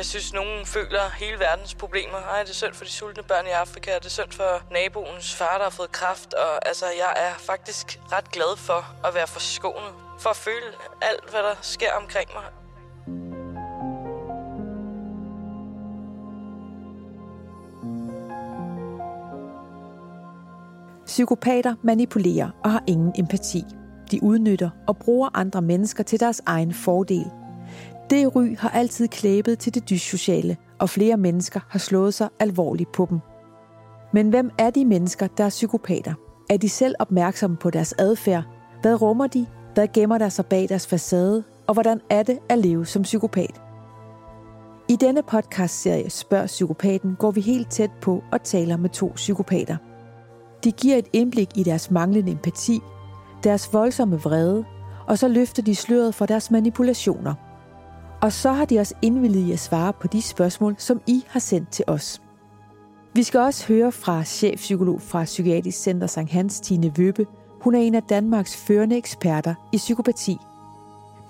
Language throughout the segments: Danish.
Jeg synes, nogen føler hele verdens problemer. Ej, det er synd for de sultne børn i Afrika, det er synd for naboens far, der har fået kraft. Og altså, jeg er faktisk ret glad for at være forskånet. For at føle alt, hvad der sker omkring mig. Psykopater manipulerer og har ingen empati. De udnytter og bruger andre mennesker til deres egen fordel. Det ry har altid klæbet til det dyssociale, og flere mennesker har slået sig alvorligt på dem. Men hvem er de mennesker, der er psykopater? Er de selv opmærksomme på deres adfærd? Hvad rummer de? Hvad gemmer der sig bag deres facade? Og hvordan er det at leve som psykopat? I denne podcast-serie Spørg Psykopaten går vi helt tæt på og taler med to psykopater. De giver et indblik i deres manglende empati, deres voldsomme vrede, og så løfter de sløret for deres manipulationer. Og så har de også indvilliget i at svare på de spørgsmål, som I har sendt til os. Vi skal også høre fra chefpsykolog fra Psykiatrisk Center Sankt Hans, Tine Vøbe. Hun er en af Danmarks førende eksperter i psykopati.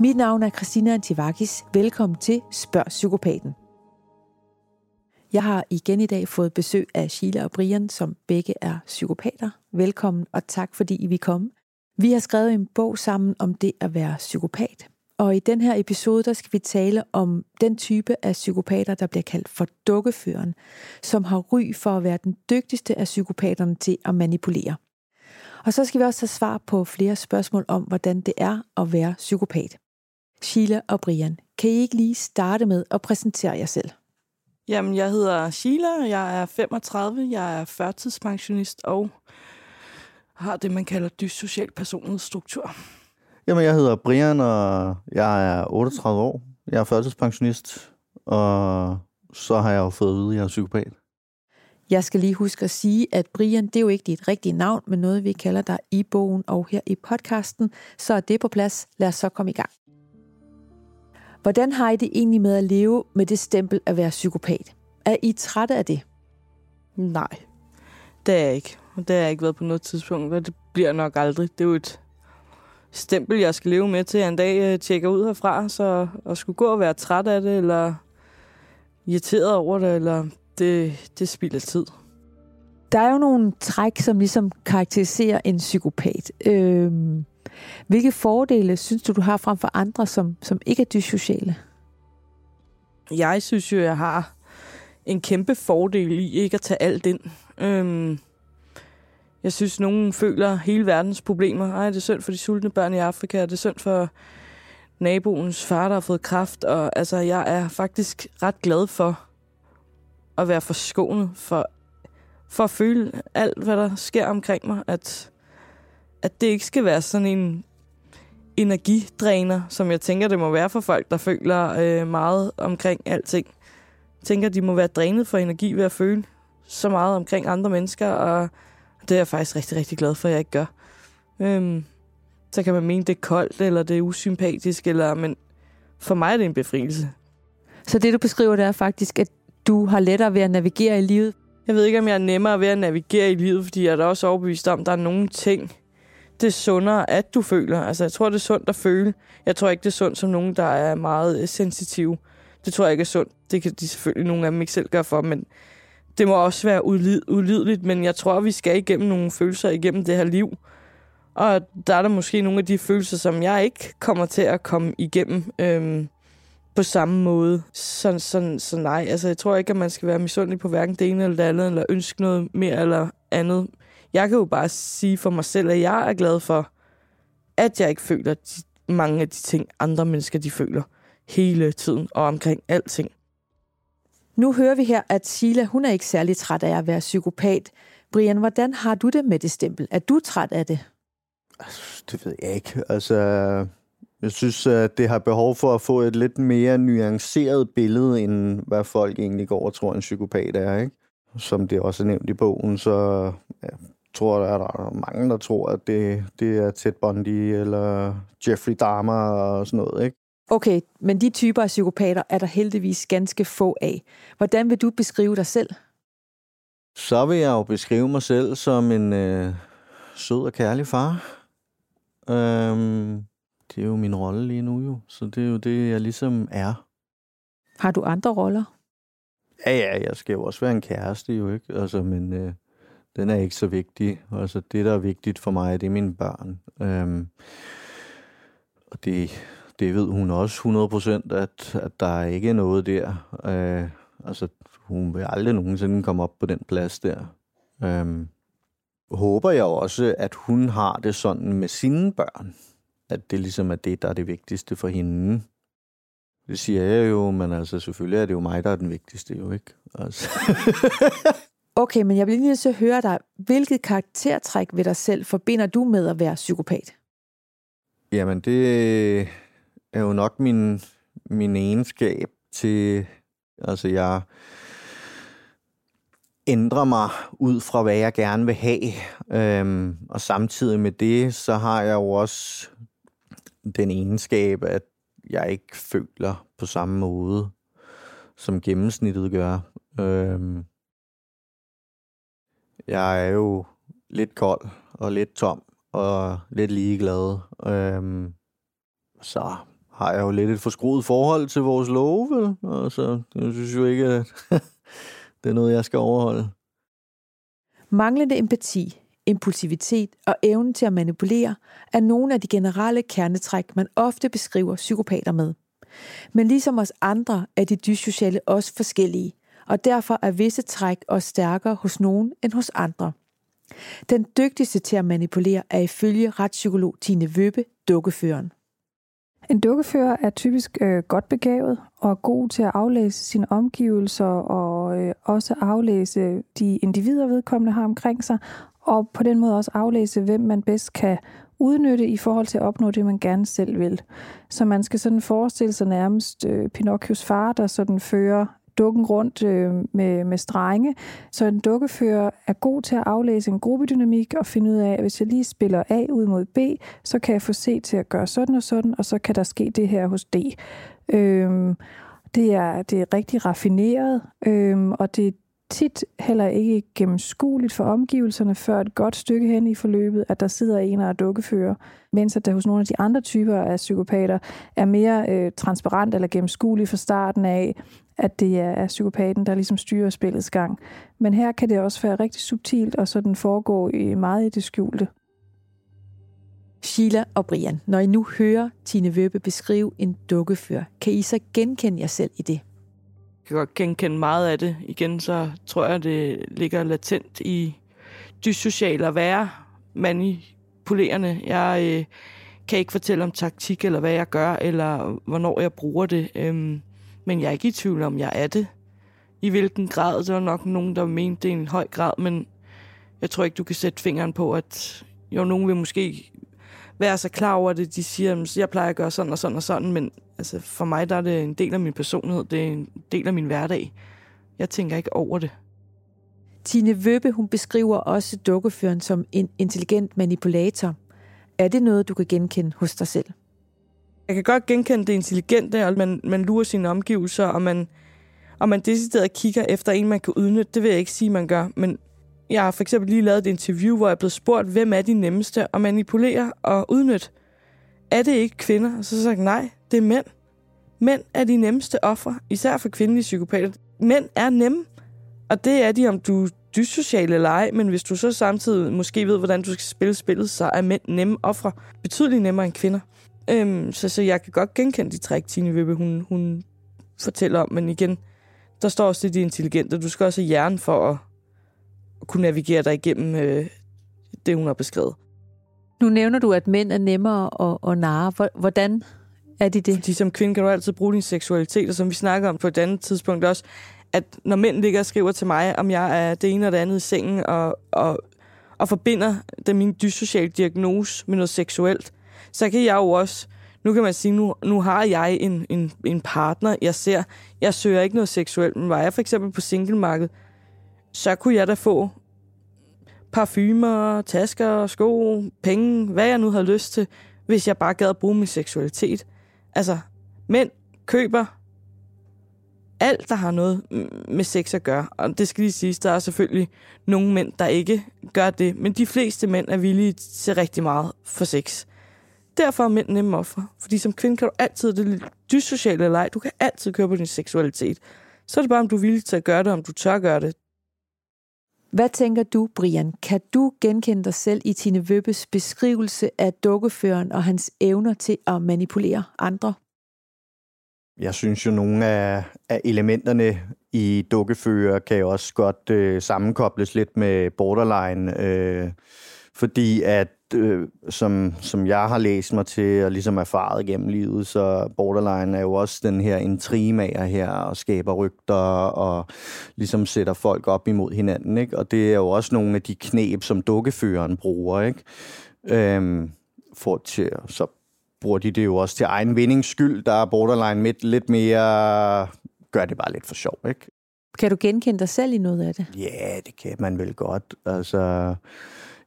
Mit navn er Christina Antivakis. Velkommen til Spørg Psykopaten. Jeg har igen i dag fået besøg af Sheila og Brian, som begge er psykopater. Velkommen og tak, fordi I vil komme. Vi har skrevet en bog sammen om det at være psykopat. Og i den her episode, der skal vi tale om den type af psykopater, der bliver kaldt for dukkeføren, som har ry for at være den dygtigste af psykopaterne til at manipulere. Og så skal vi også have svar på flere spørgsmål om, hvordan det er at være psykopat. Sheila og Brian, kan I ikke lige starte med at præsentere jer selv? Jamen, jeg hedder Sheila, jeg er 35, jeg er førtidspensionist og har det, man kalder dyssocial personlighedsstruktur. Jamen, jeg hedder Brian, og jeg er 38 år. Jeg er førtidspensionist, og så har jeg jo fået at vide, at jeg er psykopat. Jeg skal lige huske at sige, at Brian, det er jo ikke dit rigtige navn, men noget, vi kalder dig i bogen og her i podcasten. Så er det på plads. Lad os så komme i gang. Hvordan har I det egentlig med at leve med det stempel at være psykopat? Er I trætte af det? Nej, det er jeg ikke. Det har jeg ikke været på noget tidspunkt, og det bliver nok aldrig. Det er jo et stempel, jeg skal leve med til, at en dag øh, tjekker ud herfra, så at skulle gå og være træt af det, eller irriteret over det, eller det, det spilder tid. Der er jo nogle træk, som ligesom karakteriserer en psykopat. Øhm, hvilke fordele synes du, du har frem for andre, som, som ikke er dyssociale? Jeg synes jo, jeg har en kæmpe fordel i ikke at tage alt ind. Øhm, jeg synes, nogen føler hele verdens problemer. Ej, det er synd for de sultne børn i Afrika, det er synd for naboens far, der har fået kraft. Og altså, jeg er faktisk ret glad for at være forskånet for, for at føle alt, hvad der sker omkring mig. At, at det ikke skal være sådan en energidræner, som jeg tænker, det må være for folk, der føler øh, meget omkring alting. Jeg tænker, de må være drænet for energi ved at føle så meget omkring andre mennesker, og det er jeg faktisk rigtig, rigtig glad for, at jeg ikke gør. Øhm, så kan man mene, det er koldt, eller det er usympatisk, eller, men for mig er det en befrielse. Så det, du beskriver, det er faktisk, at du har lettere ved at navigere i livet? Jeg ved ikke, om jeg er nemmere ved at navigere i livet, fordi jeg er da også overbevist om, at der er nogle ting, det er sundere, at du føler. Altså, jeg tror, det er sundt at føle. Jeg tror ikke, det er sundt som nogen, der er meget sensitive. Det tror jeg ikke er sundt. Det kan de selvfølgelig nogle af dem ikke selv gøre for, men det må også være ulid, ulideligt, men jeg tror, vi skal igennem nogle følelser igennem det her liv. Og der er der måske nogle af de følelser, som jeg ikke kommer til at komme igennem øhm, på samme måde. Så, så, så nej, altså jeg tror ikke, at man skal være misundelig på hverken det ene eller det andet, eller ønske noget mere eller andet. Jeg kan jo bare sige for mig selv, at jeg er glad for, at jeg ikke føler de, mange af de ting, andre mennesker de føler hele tiden og omkring alting. Nu hører vi her, at Sheila, hun er ikke særlig træt af at være psykopat. Brian, hvordan har du det med det stempel? Er du træt af det? Det ved jeg ikke. Altså, jeg synes, at det har behov for at få et lidt mere nuanceret billede, end hvad folk egentlig går og tror, en psykopat er. Ikke? Som det også er nævnt i bogen, så ja, tror jeg, at der er mange, der tror, at det, det er Ted Bundy eller Jeffrey Dahmer og sådan noget. Ikke? Okay, men de typer af psykopater er der heldigvis ganske få af. Hvordan vil du beskrive dig selv? Så vil jeg jo beskrive mig selv som en øh, sød og kærlig far. Øhm, det er jo min rolle lige nu jo, så det er jo det, jeg ligesom er. Har du andre roller? Ja, ja, jeg skal jo også være en kæreste, jo ikke? Altså, men øh, den er ikke så vigtig. Altså, det, der er vigtigt for mig, det er mine børn. Øhm, og det, det ved hun også 100 procent, at, at der er ikke noget der. Øh, altså, hun vil aldrig nogensinde komme op på den plads der. Øhm, håber jeg også, at hun har det sådan med sine børn. At det ligesom er det, der er det vigtigste for hende. Det siger jeg jo, men altså selvfølgelig er det jo mig, der er den vigtigste jo, ikke? Altså. okay, men jeg bliver lige nødt til at høre dig. Hvilket karaktertræk ved dig selv forbinder du med at være psykopat? Jamen, det er jo nok min, min egenskab til... Altså, jeg ændrer mig ud fra, hvad jeg gerne vil have. Øhm, og samtidig med det, så har jeg jo også den egenskab, at jeg ikke føler på samme måde, som gennemsnittet gør. Øhm, jeg er jo lidt kold og lidt tom og lidt ligeglad. Øhm, så har jeg jo lidt et forskruet forhold til vores love, vel? Og så jeg synes jo ikke, at det er noget, jeg skal overholde. Manglende empati, impulsivitet og evnen til at manipulere er nogle af de generelle kernetræk, man ofte beskriver psykopater med. Men ligesom os andre er de dyssociale også forskellige, og derfor er visse træk også stærkere hos nogen end hos andre. Den dygtigste til at manipulere er ifølge retspsykolog Tine Vøbe dukkeføren. En dukkefører er typisk øh, godt begavet og er god til at aflæse sine omgivelser og øh, også aflæse de individer, vedkommende har omkring sig, og på den måde også aflæse, hvem man bedst kan udnytte i forhold til at opnå det, man gerne selv vil. Så man skal sådan forestille sig nærmest øh, Pinocchios far, der sådan fører dukken rundt øh, med, med strenge. Så en dukkefører er god til at aflæse en gruppedynamik og finde ud af, at hvis jeg lige spiller A ud mod B, så kan jeg få C til at gøre sådan og sådan, og så kan der ske det her hos D. Øh, det er, det er rigtig raffineret, øh, og det, tit heller ikke gennemskueligt for omgivelserne før et godt stykke hen i forløbet, at der sidder en og dukkefører, mens at der hos nogle af de andre typer af psykopater er mere øh, transparent eller gennemskueligt fra starten af, at det er psykopaten, der ligesom styrer spillets gang. Men her kan det også være rigtig subtilt, og sådan foregå i meget i det skjulte. Sheila og Brian, når I nu hører Tine Vøbe beskrive en dukkefører, kan I så genkende jer selv i det? Kan godt genkende meget af det. Igen, så tror jeg, det ligger latent i dyssociale at være manipulerende. Jeg øh, kan ikke fortælle om taktik, eller hvad jeg gør, eller hvornår jeg bruger det. Øhm, men jeg er ikke i tvivl om, jeg er det. I hvilken grad, der var nok nogen, der mente det i en høj grad, men jeg tror ikke, du kan sætte fingeren på, at jo, nogen vil måske være så klar over det. De siger, at jeg plejer at gøre sådan og sådan og sådan, men altså, for mig der er det en del af min personlighed. Det er en del af min hverdag. Jeg tænker ikke over det. Tine Vøbe, hun beskriver også dukkeføren som en intelligent manipulator. Er det noget, du kan genkende hos dig selv? Jeg kan godt genkende det intelligente, og man, man lurer sine omgivelser, og man, og man decideret kigger efter en, man kan udnytte. Det vil jeg ikke sige, man gør, men jeg har for eksempel lige lavet et interview, hvor jeg er blevet spurgt, hvem er de nemmeste at manipulere og udnytte? Er det ikke kvinder? Og så har jeg sagt, nej, det er mænd. Mænd er de nemmeste ofre, især for kvindelige psykopater. Mænd er nemme, og det er de, om du er dyssocial eller ej, men hvis du så samtidig måske ved, hvordan du skal spille spillet, så er mænd nemme ofre betydeligt nemmere end kvinder. Øhm, så, så jeg kan godt genkende de træk, Tine Vippe, hun, hun fortæller om, men igen, der står også det, de intelligente. Du skal også have hjernen for at kunne navigere dig igennem øh, det, hun har beskrevet. Nu nævner du, at mænd er nemmere at, at narre. Hvordan er de det? Fordi som kvinde kan du altid bruge din seksualitet, og som vi snakker om på et andet tidspunkt også, at når mænd ligger og skriver til mig, om jeg er det ene og det andet i sengen, og, og, og forbinder det min dyssociale diagnose med noget seksuelt, så kan jeg jo også, nu kan man sige, nu, nu har jeg en, en, en partner, jeg ser, jeg søger ikke noget seksuelt, men var jeg for eksempel på singlemarkedet, så kunne jeg da få parfumer, tasker, sko, penge, hvad jeg nu havde lyst til, hvis jeg bare gad at bruge min seksualitet. Altså, mænd køber alt, der har noget med sex at gøre. Og det skal lige siges, der er selvfølgelig nogle mænd, der ikke gør det. Men de fleste mænd er villige til rigtig meget for sex. Derfor er mænd nemme offer. Fordi som kvinde kan du altid, det dyssociale leg, du kan altid køre på din seksualitet. Så er det bare, om du er villig til at gøre det, om du tør gøre det. Hvad tænker du, Brian? Kan du genkende dig selv i Tine Vøbbes beskrivelse af dukkeføreren og hans evner til at manipulere andre? Jeg synes jo, nogle af, af elementerne i dukkefører kan jo også godt øh, sammenkobles lidt med borderline, øh, fordi at øh, som, som jeg har læst mig til og ligesom erfaret gennem livet, så borderline er jo også den her intrimager her og skaber rygter og ligesom sætter folk op imod hinanden. Ikke? Og det er jo også nogle af de knep, som dukkeføreren bruger. Ikke? Øhm, for til, så bruger de det jo også til egen vindings skyld. Der er borderline midt lidt mere gør det bare lidt for sjov, ikke? Kan du genkende dig selv i noget af det? Ja, det kan man vel godt. Altså,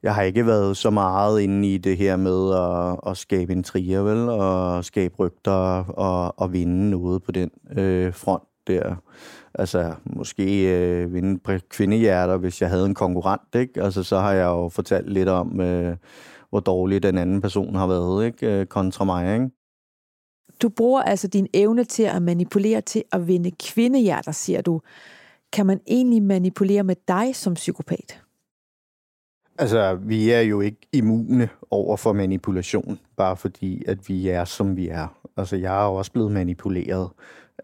jeg har ikke været så meget inde i det her med at, at skabe en trier, vel? Og skabe rygter og, og vinde noget på den øh, front der. Altså, måske øh, vinde kvindehjerter, hvis jeg havde en konkurrent, ikke? Altså, så har jeg jo fortalt lidt om, øh, hvor dårlig den anden person har været, ikke? Øh, kontra mig, ikke? Du bruger altså din evne til at manipulere til at vinde kvindehjerter, siger du. Kan man egentlig manipulere med dig som psykopat? Altså, vi er jo ikke immune over for manipulation, bare fordi, at vi er, som vi er. Altså, jeg er jo også blevet manipuleret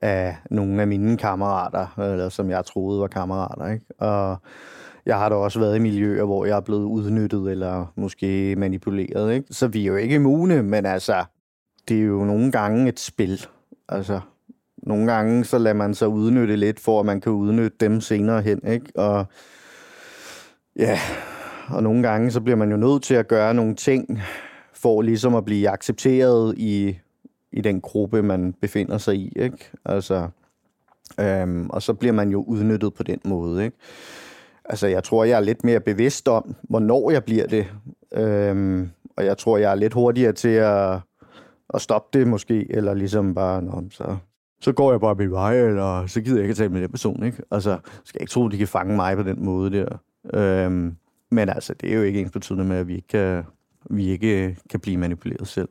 af nogle af mine kammerater, eller som jeg troede var kammerater, ikke? Og jeg har da også været i miljøer, hvor jeg er blevet udnyttet eller måske manipuleret, ikke? Så vi er jo ikke immune, men altså, det er jo nogle gange et spil. Altså, nogle gange så lader man sig udnytte lidt, for at man kan udnytte dem senere hen, ikke? Og ja, og nogle gange så bliver man jo nødt til at gøre nogle ting, for ligesom at blive accepteret i, i den gruppe, man befinder sig i, ikke? Altså, øhm, og så bliver man jo udnyttet på den måde, ikke? Altså, jeg tror, jeg er lidt mere bevidst om, hvornår jeg bliver det. Øhm, og jeg tror, jeg er lidt hurtigere til at at stoppe det måske, eller ligesom bare, Nå, så, så går jeg bare min vej, eller så gider jeg ikke at tale med den person, ikke? Altså, skal jeg ikke tro, de kan fange mig på den måde der. Øhm, men altså, det er jo ikke ens betydende med, at vi ikke kan, vi ikke kan blive manipuleret selv.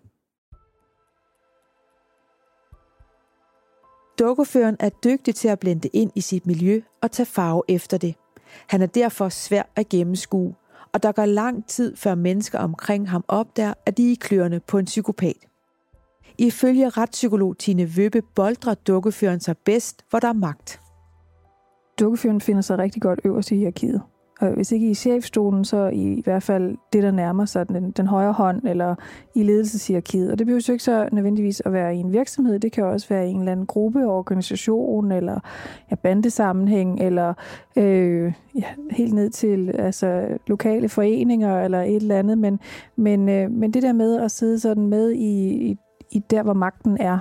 Dukkeføren er dygtig til at blende ind i sit miljø og tage farve efter det. Han er derfor svær at gennemskue, og der går lang tid, før mennesker omkring ham opdager, at de er i kløerne på en psykopat. Ifølge retspsykolog Tine Vøbbe boldrer dukkeføren sig bedst, hvor der er magt. Dukkeføren finder sig rigtig godt øverst i hierarkiet. Og hvis ikke i chefstolen, så i hvert fald det, der nærmer sig den, den højre hånd, eller i ledelseshierarkiet. Og det behøver jo ikke så nødvendigvis at være i en virksomhed. Det kan også være i en eller anden gruppe, organisation, eller ja, bandesammenhæng, eller øh, ja, helt ned til altså, lokale foreninger, eller et eller andet. Men, men, øh, men det der med at sidde sådan med i, i i der, hvor magten er,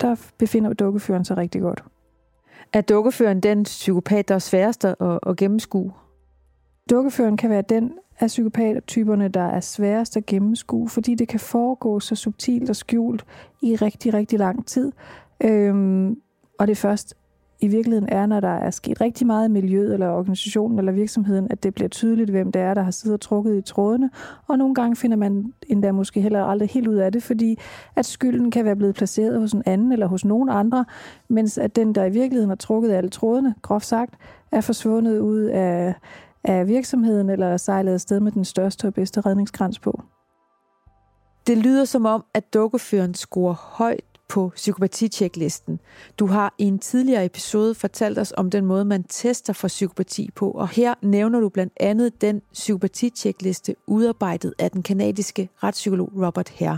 der befinder dukkeføren sig rigtig godt. Er dukkeføren den psykopat, der er sværest at, at gennemskue? Dukkeføren kan være den af psykopattyperne, der er sværest at gennemskue, fordi det kan foregå så subtilt og skjult i rigtig, rigtig lang tid. Øhm, og det først i virkeligheden er, når der er sket rigtig meget i miljøet, eller organisationen, eller virksomheden, at det bliver tydeligt, hvem det er, der har siddet og trukket i trådene. Og nogle gange finder man endda måske heller aldrig helt ud af det, fordi at skylden kan være blevet placeret hos en anden eller hos nogen andre, mens at den, der i virkeligheden har trukket alle trådene, groft sagt, er forsvundet ud af, af virksomheden, eller sejlede sejlet afsted med den største og bedste redningskrans på. Det lyder som om, at dukkeføren scorer højt på psykopati-checklisten. Du har i en tidligere episode fortalt os om den måde, man tester for psykopati på, og her nævner du blandt andet den psykopati-checkliste udarbejdet af den kanadiske retspsykolog Robert Herr.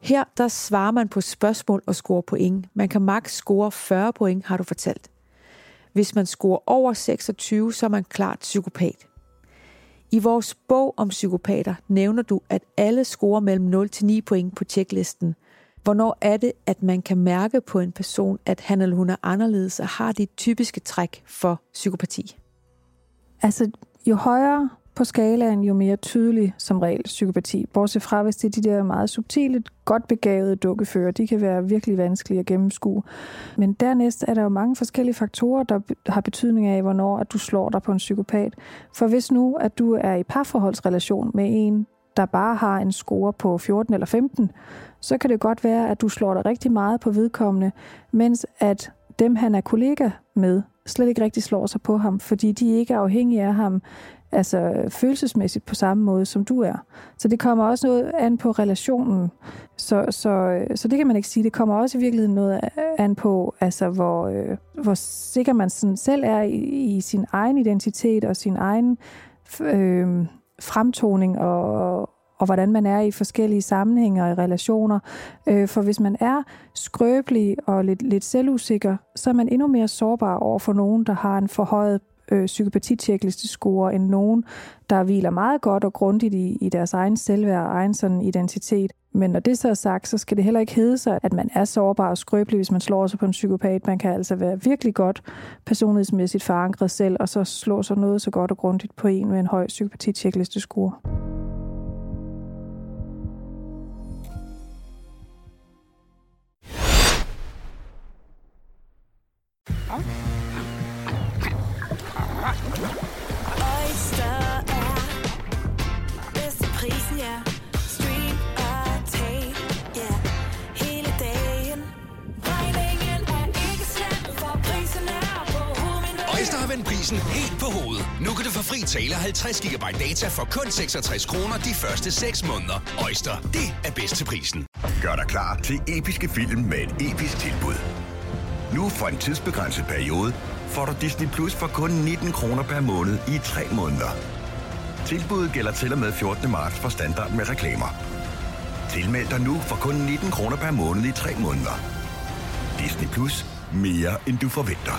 Her der svarer man på spørgsmål og scorer point. Man kan maks score 40 point, har du fortalt. Hvis man scorer over 26, så er man klart psykopat. I vores bog om psykopater nævner du, at alle scorer mellem 0 til 9 point på tjeklisten. Hvornår er det, at man kan mærke på en person, at han eller hun er anderledes og har de typiske træk for psykopati? Altså, jo højere på skalaen, jo mere tydelig som regel psykopati. Bortset fra, hvis det er de der meget subtile, godt begavede dukkefører, de kan være virkelig vanskelige at gennemskue. Men dernæst er der jo mange forskellige faktorer, der har betydning af, hvornår at du slår dig på en psykopat. For hvis nu, at du er i parforholdsrelation med en, der bare har en score på 14 eller 15, så kan det godt være, at du slår dig rigtig meget på vedkommende, mens at dem, han er kollega med, slet ikke rigtig slår sig på ham, fordi de ikke er afhængige af ham altså følelsesmæssigt på samme måde, som du er. Så det kommer også noget an på relationen. Så, så, øh, så det kan man ikke sige. Det kommer også i virkeligheden noget an på, altså hvor, øh, hvor sikker man sådan selv er i, i sin egen identitet og sin egen øh, fremtoning og, og hvordan man er i forskellige sammenhænge og i relationer. Øh, for hvis man er skrøbelig og lidt, lidt selvusikker, så er man endnu mere sårbar over for nogen, der har en forhøjet øh, psykopati-checkliste-score end nogen, der hviler meget godt og grundigt i, i deres egen selvværd og egen sådan identitet. Men når det så er sagt, så skal det heller ikke hedde sig, at man er sårbar og skrøbelig, hvis man slår sig på en psykopat. Man kan altså være virkelig godt personlighedsmæssigt forankret selv, og så slå sig noget så godt og grundigt på en med en høj psykopati-checkliste-score. 50 GB data for kun 66 kroner de første 6 måneder. Øjster, det er bedst til prisen. Gør dig klar til episke film med et episk tilbud. Nu for en tidsbegrænset periode får du Disney Plus for kun 19 kroner per måned i 3 måneder. Tilbuddet gælder til og med 14. marts for standard med reklamer. Tilmeld dig nu for kun 19 kroner per måned i 3 måneder. Disney Plus. Mere end du forventer.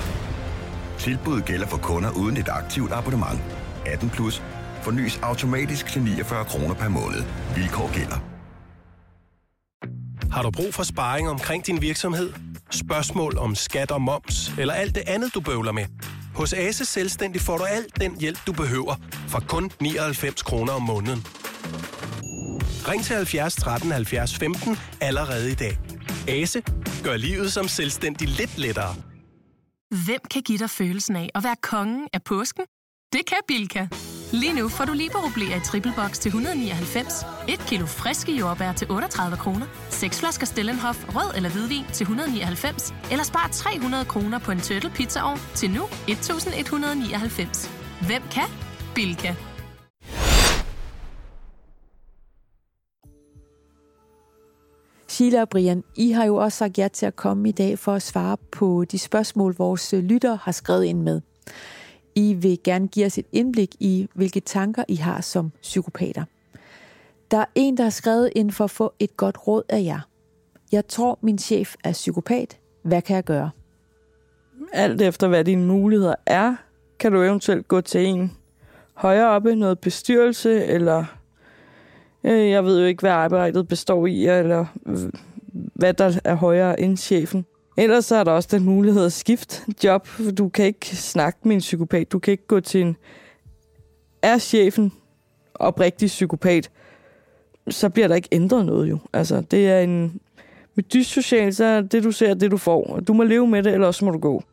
Tilbuddet gælder for kunder uden et aktivt abonnement. 18 plus. Fornyes automatisk til 49 kroner per måned. Vilkår gælder. Har du brug for sparring omkring din virksomhed? Spørgsmål om skat og moms, eller alt det andet, du bøvler med? Hos Ase Selvstændig får du alt den hjælp, du behøver, for kun 99 kroner om måneden. Ring til 70 13 70 15 allerede i dag. Ase gør livet som selvstændig lidt lettere. Hvem kan give dig følelsen af at være kongen af påsken? Det kan Bilka! Lige nu får du liberobleer i triple box til 199, et kilo friske jordbær til 38 kroner, seks flasker Stellenhof rød eller hvidvin til 199, eller spar 300 kroner på en turtle pizzaovn til nu 1199. Hvem kan? Bilka. Sheila og Brian, I har jo også sagt ja til at komme i dag for at svare på de spørgsmål, vores lytter har skrevet ind med. I vil gerne give os et indblik i, hvilke tanker I har som psykopater. Der er en, der har skrevet ind for at få et godt råd af jer. Jeg tror, min chef er psykopat. Hvad kan jeg gøre? Alt efter, hvad dine muligheder er, kan du eventuelt gå til en højere oppe, noget bestyrelse, eller øh, jeg ved jo ikke, hvad arbejdet består i, eller øh, hvad der er højere end chefen. Ellers så er der også den mulighed at skifte job. Du kan ikke snakke med en psykopat. Du kan ikke gå til en... Er chefen oprigtig psykopat, så bliver der ikke ændret noget jo. Altså, det er en... Med dyssocial, så er det, du ser, det du får. Du må leve med det, eller også må du gå.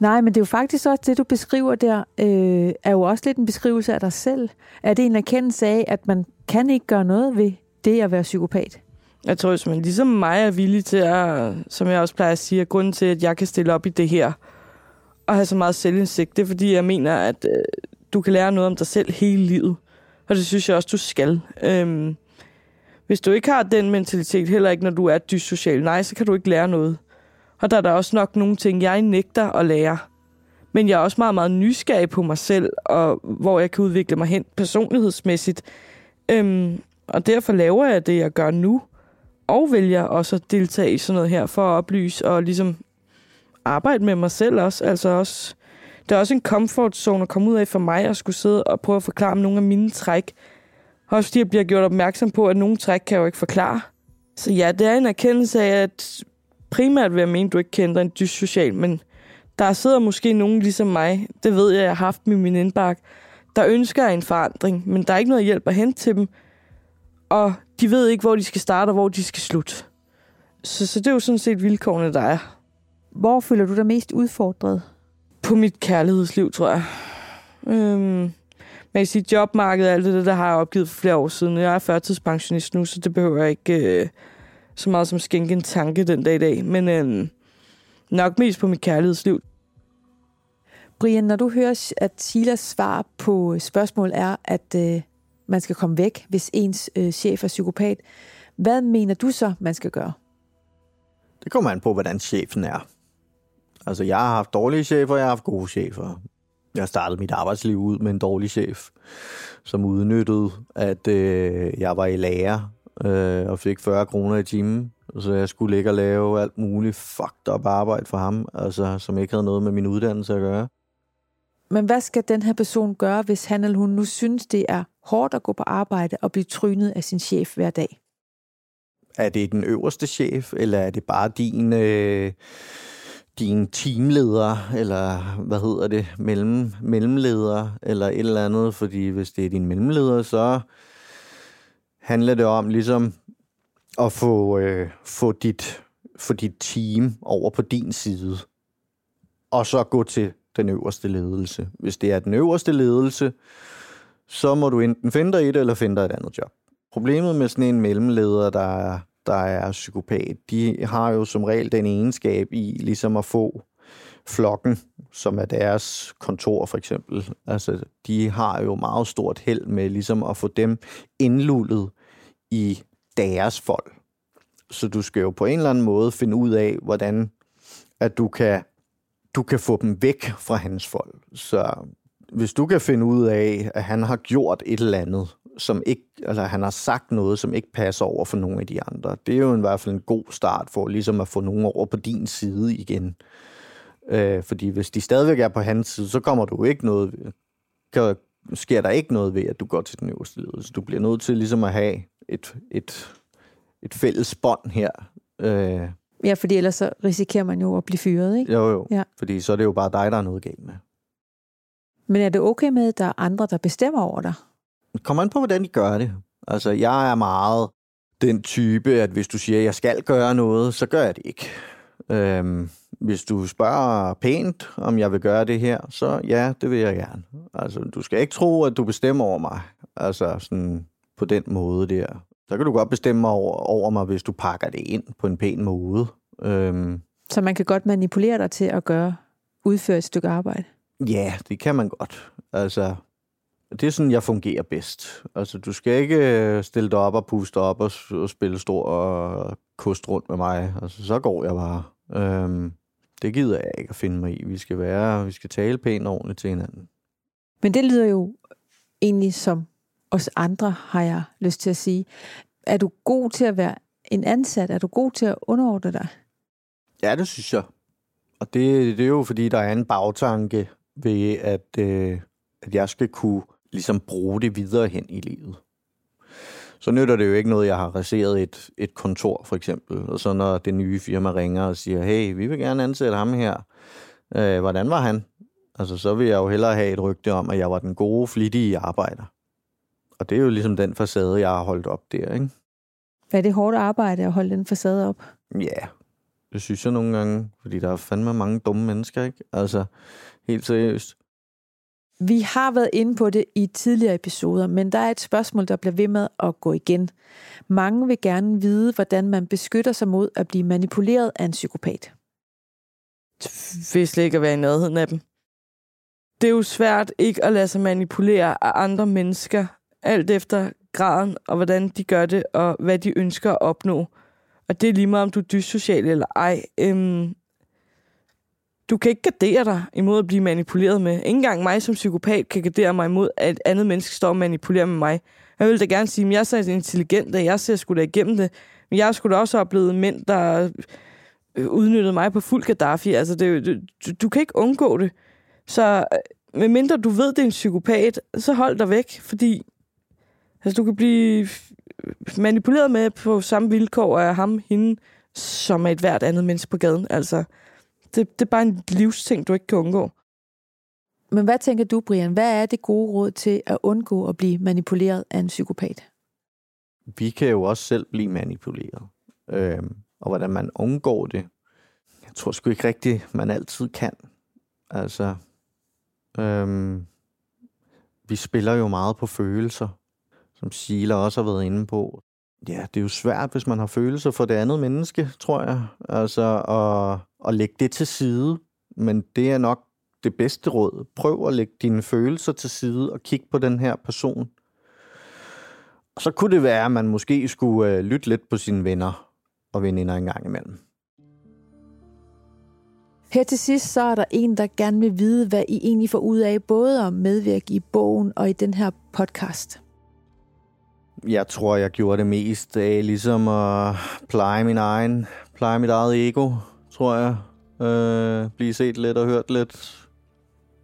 Nej, men det er jo faktisk også det, du beskriver der, øh, er jo også lidt en beskrivelse af dig selv. Er det en erkendelse af, at man kan ikke gøre noget ved det at være psykopat? Jeg tror, hvis man ligesom mig er villig til at, som jeg også plejer at sige, at grunden til, at jeg kan stille op i det her, og have så meget selvindsigt, det er fordi, jeg mener, at øh, du kan lære noget om dig selv hele livet. Og det synes jeg også, du skal. Øhm, hvis du ikke har den mentalitet, heller ikke når du er dyssocial, nej, så kan du ikke lære noget. Og der er der også nok nogle ting, jeg nægter at lære. Men jeg er også meget, meget nysgerrig på mig selv, og hvor jeg kan udvikle mig hen personlighedsmæssigt. Øhm, og derfor laver jeg det, jeg gør nu og vælger også at deltage i sådan noget her for at oplyse og ligesom arbejde med mig selv også. Altså også, det er også en comfort zone at komme ud af for mig at skulle sidde og prøve at forklare om nogle af mine træk. Også fordi jeg bliver gjort opmærksom på, at nogle træk kan jeg jo ikke forklare. Så ja, det er en erkendelse af, at primært vil jeg mene, at du ikke kender en dyssocial, men der sidder måske nogen ligesom mig, det ved jeg, jeg har haft med min indbakke, der ønsker en forandring, men der er ikke noget hjælp at hente til dem, og de ved ikke, hvor de skal starte og hvor de skal slutte. Så, så det er jo sådan set vilkårene, der er. Hvor føler du dig mest udfordret? På mit kærlighedsliv, tror jeg. Øhm, men man kan sige, jobmarkedet og alt det, der har jeg opgivet for flere år siden. Jeg er førtidspensionist nu, så det behøver jeg ikke øh, så meget som skænke en tanke den dag i dag. Men øh, nok mest på mit kærlighedsliv. Brian, når du hører, at Silas svar på spørgsmål er, at øh, man skal komme væk, hvis ens øh, chef er psykopat, hvad mener du så, man skal gøre? Det kommer an på, hvordan chefen er. Altså, jeg har haft dårlige chefer, og jeg har haft gode chefer. Jeg startede mit arbejdsliv ud med en dårlig chef, som udnyttede, at øh, jeg var i lærer øh, og fik 40 kroner i timen. Så jeg skulle ligge og lave alt muligt fucked up arbejde for ham, altså, som ikke havde noget med min uddannelse at gøre. Men hvad skal den her person gøre, hvis han eller hun nu synes, det er hårdt at gå på arbejde og blive trynet af sin chef hver dag? Er det den øverste chef, eller er det bare din, øh, din teamleder, eller hvad hedder det, mellem, mellemleder, eller et eller andet? Fordi hvis det er din mellemleder, så handler det om ligesom at få, øh, få, dit, få dit team over på din side, og så gå til den øverste ledelse. Hvis det er den øverste ledelse, så må du enten finde dig i det, eller finde dig et andet job. Problemet med sådan en mellemleder, der der er psykopat, de har jo som regel den egenskab i ligesom at få flokken, som er deres kontor for eksempel. Altså, de har jo meget stort held med ligesom at få dem indlullet i deres folk. Så du skal jo på en eller anden måde finde ud af, hvordan at du kan, du kan få dem væk fra hans folk. Så hvis du kan finde ud af, at han har gjort et eller andet, som ikke, altså han har sagt noget, som ikke passer over for nogle af de andre, det er jo i hvert fald en god start for ligesom at få nogen over på din side igen. Øh, fordi hvis de stadigvæk er på hans side, så kommer du ikke noget, kan, sker der ikke noget ved, at du går til den øverste ledelse. Du bliver nødt til ligesom at have et, et, et fælles bånd her. Øh, Ja, fordi ellers så risikerer man jo at blive fyret, ikke? jo, jo. Ja. Fordi så er det jo bare dig, der er noget galt med. Men er det okay med, at der er andre, der bestemmer over dig? Kommer an på, hvordan de gør det. Altså, jeg er meget den type, at hvis du siger, at jeg skal gøre noget, så gør jeg det ikke. Øhm, hvis du spørger pænt, om jeg vil gøre det her, så ja, det vil jeg gerne. Altså, du skal ikke tro, at du bestemmer over mig. Altså, sådan på den måde der. Så kan du godt bestemme over, over mig, hvis du pakker det ind på en pæn måde. Øhm, Så man kan godt manipulere dig til at gøre, udføre et stykke arbejde. Ja, det kan man godt. Altså, det er sådan, jeg fungerer bedst. Altså, du skal ikke øh, stille dig op og puste op og, og spille stor og kost rundt med mig. Altså, så går jeg bare. Øhm, det gider jeg ikke at finde mig i. Vi skal være, vi skal tale pænt ordentligt til hinanden. Men det lyder jo egentlig som os andre, har jeg lyst til at sige. Er du god til at være en ansat? Er du god til at underordne dig? Ja, det synes jeg. Og det, det er jo, fordi der er en bagtanke ved, at, øh, at jeg skal kunne ligesom bruge det videre hen i livet. Så nytter det jo ikke noget, jeg har raseret et, et kontor, for eksempel. Og så når det nye firma ringer og siger, hey, vi vil gerne ansætte ham her. Øh, hvordan var han? Altså, så vil jeg jo hellere have et rygte om, at jeg var den gode, flittige arbejder. Og det er jo ligesom den facade, jeg har holdt op der, ikke? Er det hårdt arbejde at holde den facade op? Ja, det synes jeg nogle gange, fordi der er fandme mange dumme mennesker, ikke? Altså, helt seriøst. Vi har været inde på det i tidligere episoder, men der er et spørgsmål, der bliver ved med at gå igen. Mange vil gerne vide, hvordan man beskytter sig mod at blive manipuleret af en psykopat. Slet ikke at være i nærheden af dem. Det er jo svært ikke at lade sig manipulere af andre mennesker, alt efter graden og hvordan de gør det, og hvad de ønsker at opnå. Og det er lige meget, om du er dyssocial eller ej. Øhm, du kan ikke gardere dig imod at blive manipuleret med. Ingen gang mig som psykopat kan gardere mig imod, at et andet menneske står og manipulerer med mig. Jeg vil da gerne sige, at jeg er så intelligent, at jeg ser sgu da igennem det. Men jeg skulle da også oplevet mænd, der øh, udnyttede mig på fuld Gaddafi. Altså, det, du, du kan ikke undgå det. Så øh, medmindre du ved, det er en psykopat, så hold dig væk, fordi altså, du kan blive manipuleret med på samme vilkår af ham, hende, som er et hvert andet menneske på gaden. Altså, det, det er bare en livsting, du ikke kan undgå. Men hvad tænker du, Brian? Hvad er det gode råd til at undgå at blive manipuleret af en psykopat? Vi kan jo også selv blive manipuleret. Øhm, og hvordan man undgår det, jeg tror sgu ikke rigtigt, man altid kan. Altså, øhm, vi spiller jo meget på følelser, som Sheila også har været inde på. Ja, det er jo svært, hvis man har følelser for det andet menneske, tror jeg. Altså at, at lægge det til side. Men det er nok det bedste råd. Prøv at lægge dine følelser til side og kig på den her person. Og så kunne det være, at man måske skulle øh, lytte lidt på sine venner og veninder en gang imellem. Her til sidst så er der en, der gerne vil vide, hvad I egentlig får ud af både at medvirke i bogen og i den her podcast. Jeg tror, jeg gjorde det mest af ligesom at pleje min egen, pleje mit eget ego, tror jeg. Øh, blive set lidt og hørt lidt.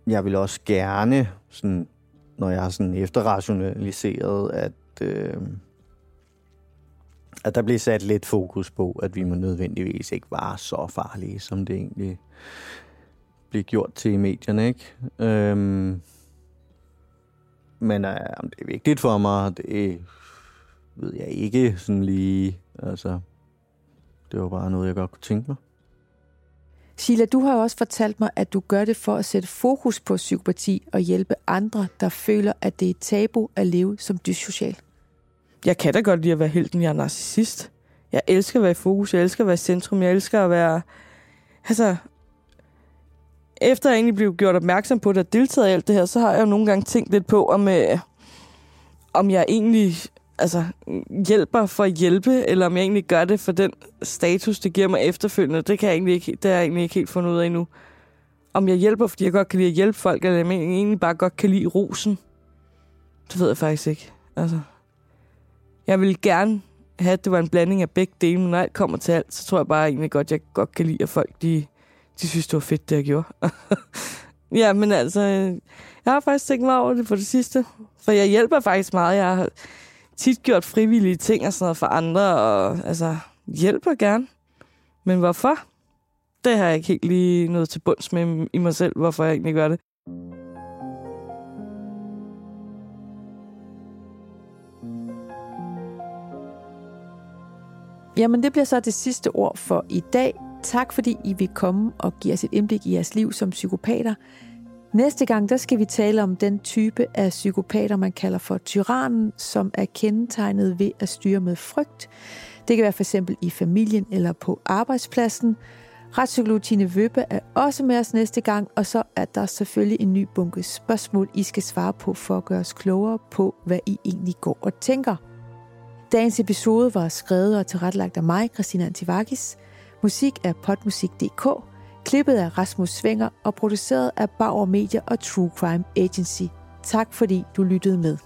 Jeg vil også gerne, sådan, når jeg har sådan efterrationaliseret, at, øh, at der bliver sat lidt fokus på, at vi må nødvendigvis ikke var så farlige, som det egentlig bliver gjort til i medierne. Ikke? Øh, men øh, om det er vigtigt for mig, det ved jeg ikke sådan lige. Altså, det var bare noget, jeg godt kunne tænke mig. Sheila, du har også fortalt mig, at du gør det for at sætte fokus på psykopati og hjælpe andre, der føler, at det er tabu at leve som dyssocial. Jeg kan da godt lide at være helten, jeg er narcissist. Jeg elsker at være i fokus, jeg elsker at være i centrum, jeg elsker at være... Altså, efter jeg egentlig blev gjort opmærksom på det og deltaget i alt det her, så har jeg jo nogle gange tænkt lidt på, om, øh, om jeg egentlig altså, hjælper for at hjælpe, eller om jeg egentlig gør det for den status, det giver mig efterfølgende. Det, kan jeg egentlig ikke, det har jeg egentlig ikke helt fundet ud af endnu. Om jeg hjælper, fordi jeg godt kan lide at hjælpe folk, eller om jeg egentlig bare godt kan lide rosen. Det ved jeg faktisk ikke. Altså, jeg vil gerne have, at det var en blanding af begge dele, men når alt kommer til alt, så tror jeg bare egentlig godt, jeg godt kan lide, at folk de, de synes, det var fedt, det jeg gjorde. ja, men altså, øh, jeg har faktisk tænkt mig over det for det sidste. For jeg hjælper faktisk meget. Jeg har tit gjort frivillige ting og sådan noget for andre, og altså, hjælper gerne. Men hvorfor? Det har jeg ikke helt lige noget til bunds med i mig selv, hvorfor jeg egentlig gør det. Jamen, det bliver så det sidste ord for i dag. Tak fordi I vil komme og give os et indblik i jeres liv som psykopater. Næste gang, der skal vi tale om den type af psykopater, man kalder for tyrannen, som er kendetegnet ved at styre med frygt. Det kan være for eksempel i familien eller på arbejdspladsen. Retspsykolog Tine Vøbe er også med os næste gang, og så er der selvfølgelig en ny bunke spørgsmål, I skal svare på for at gøre os klogere på, hvad I egentlig går og tænker. Dagens episode var skrevet og tilrettelagt af mig, Christina Antivakis. Musik er potmusik.dk. Klippet af Rasmus Svinger og produceret af Bauer Media og True Crime Agency. Tak fordi du lyttede med.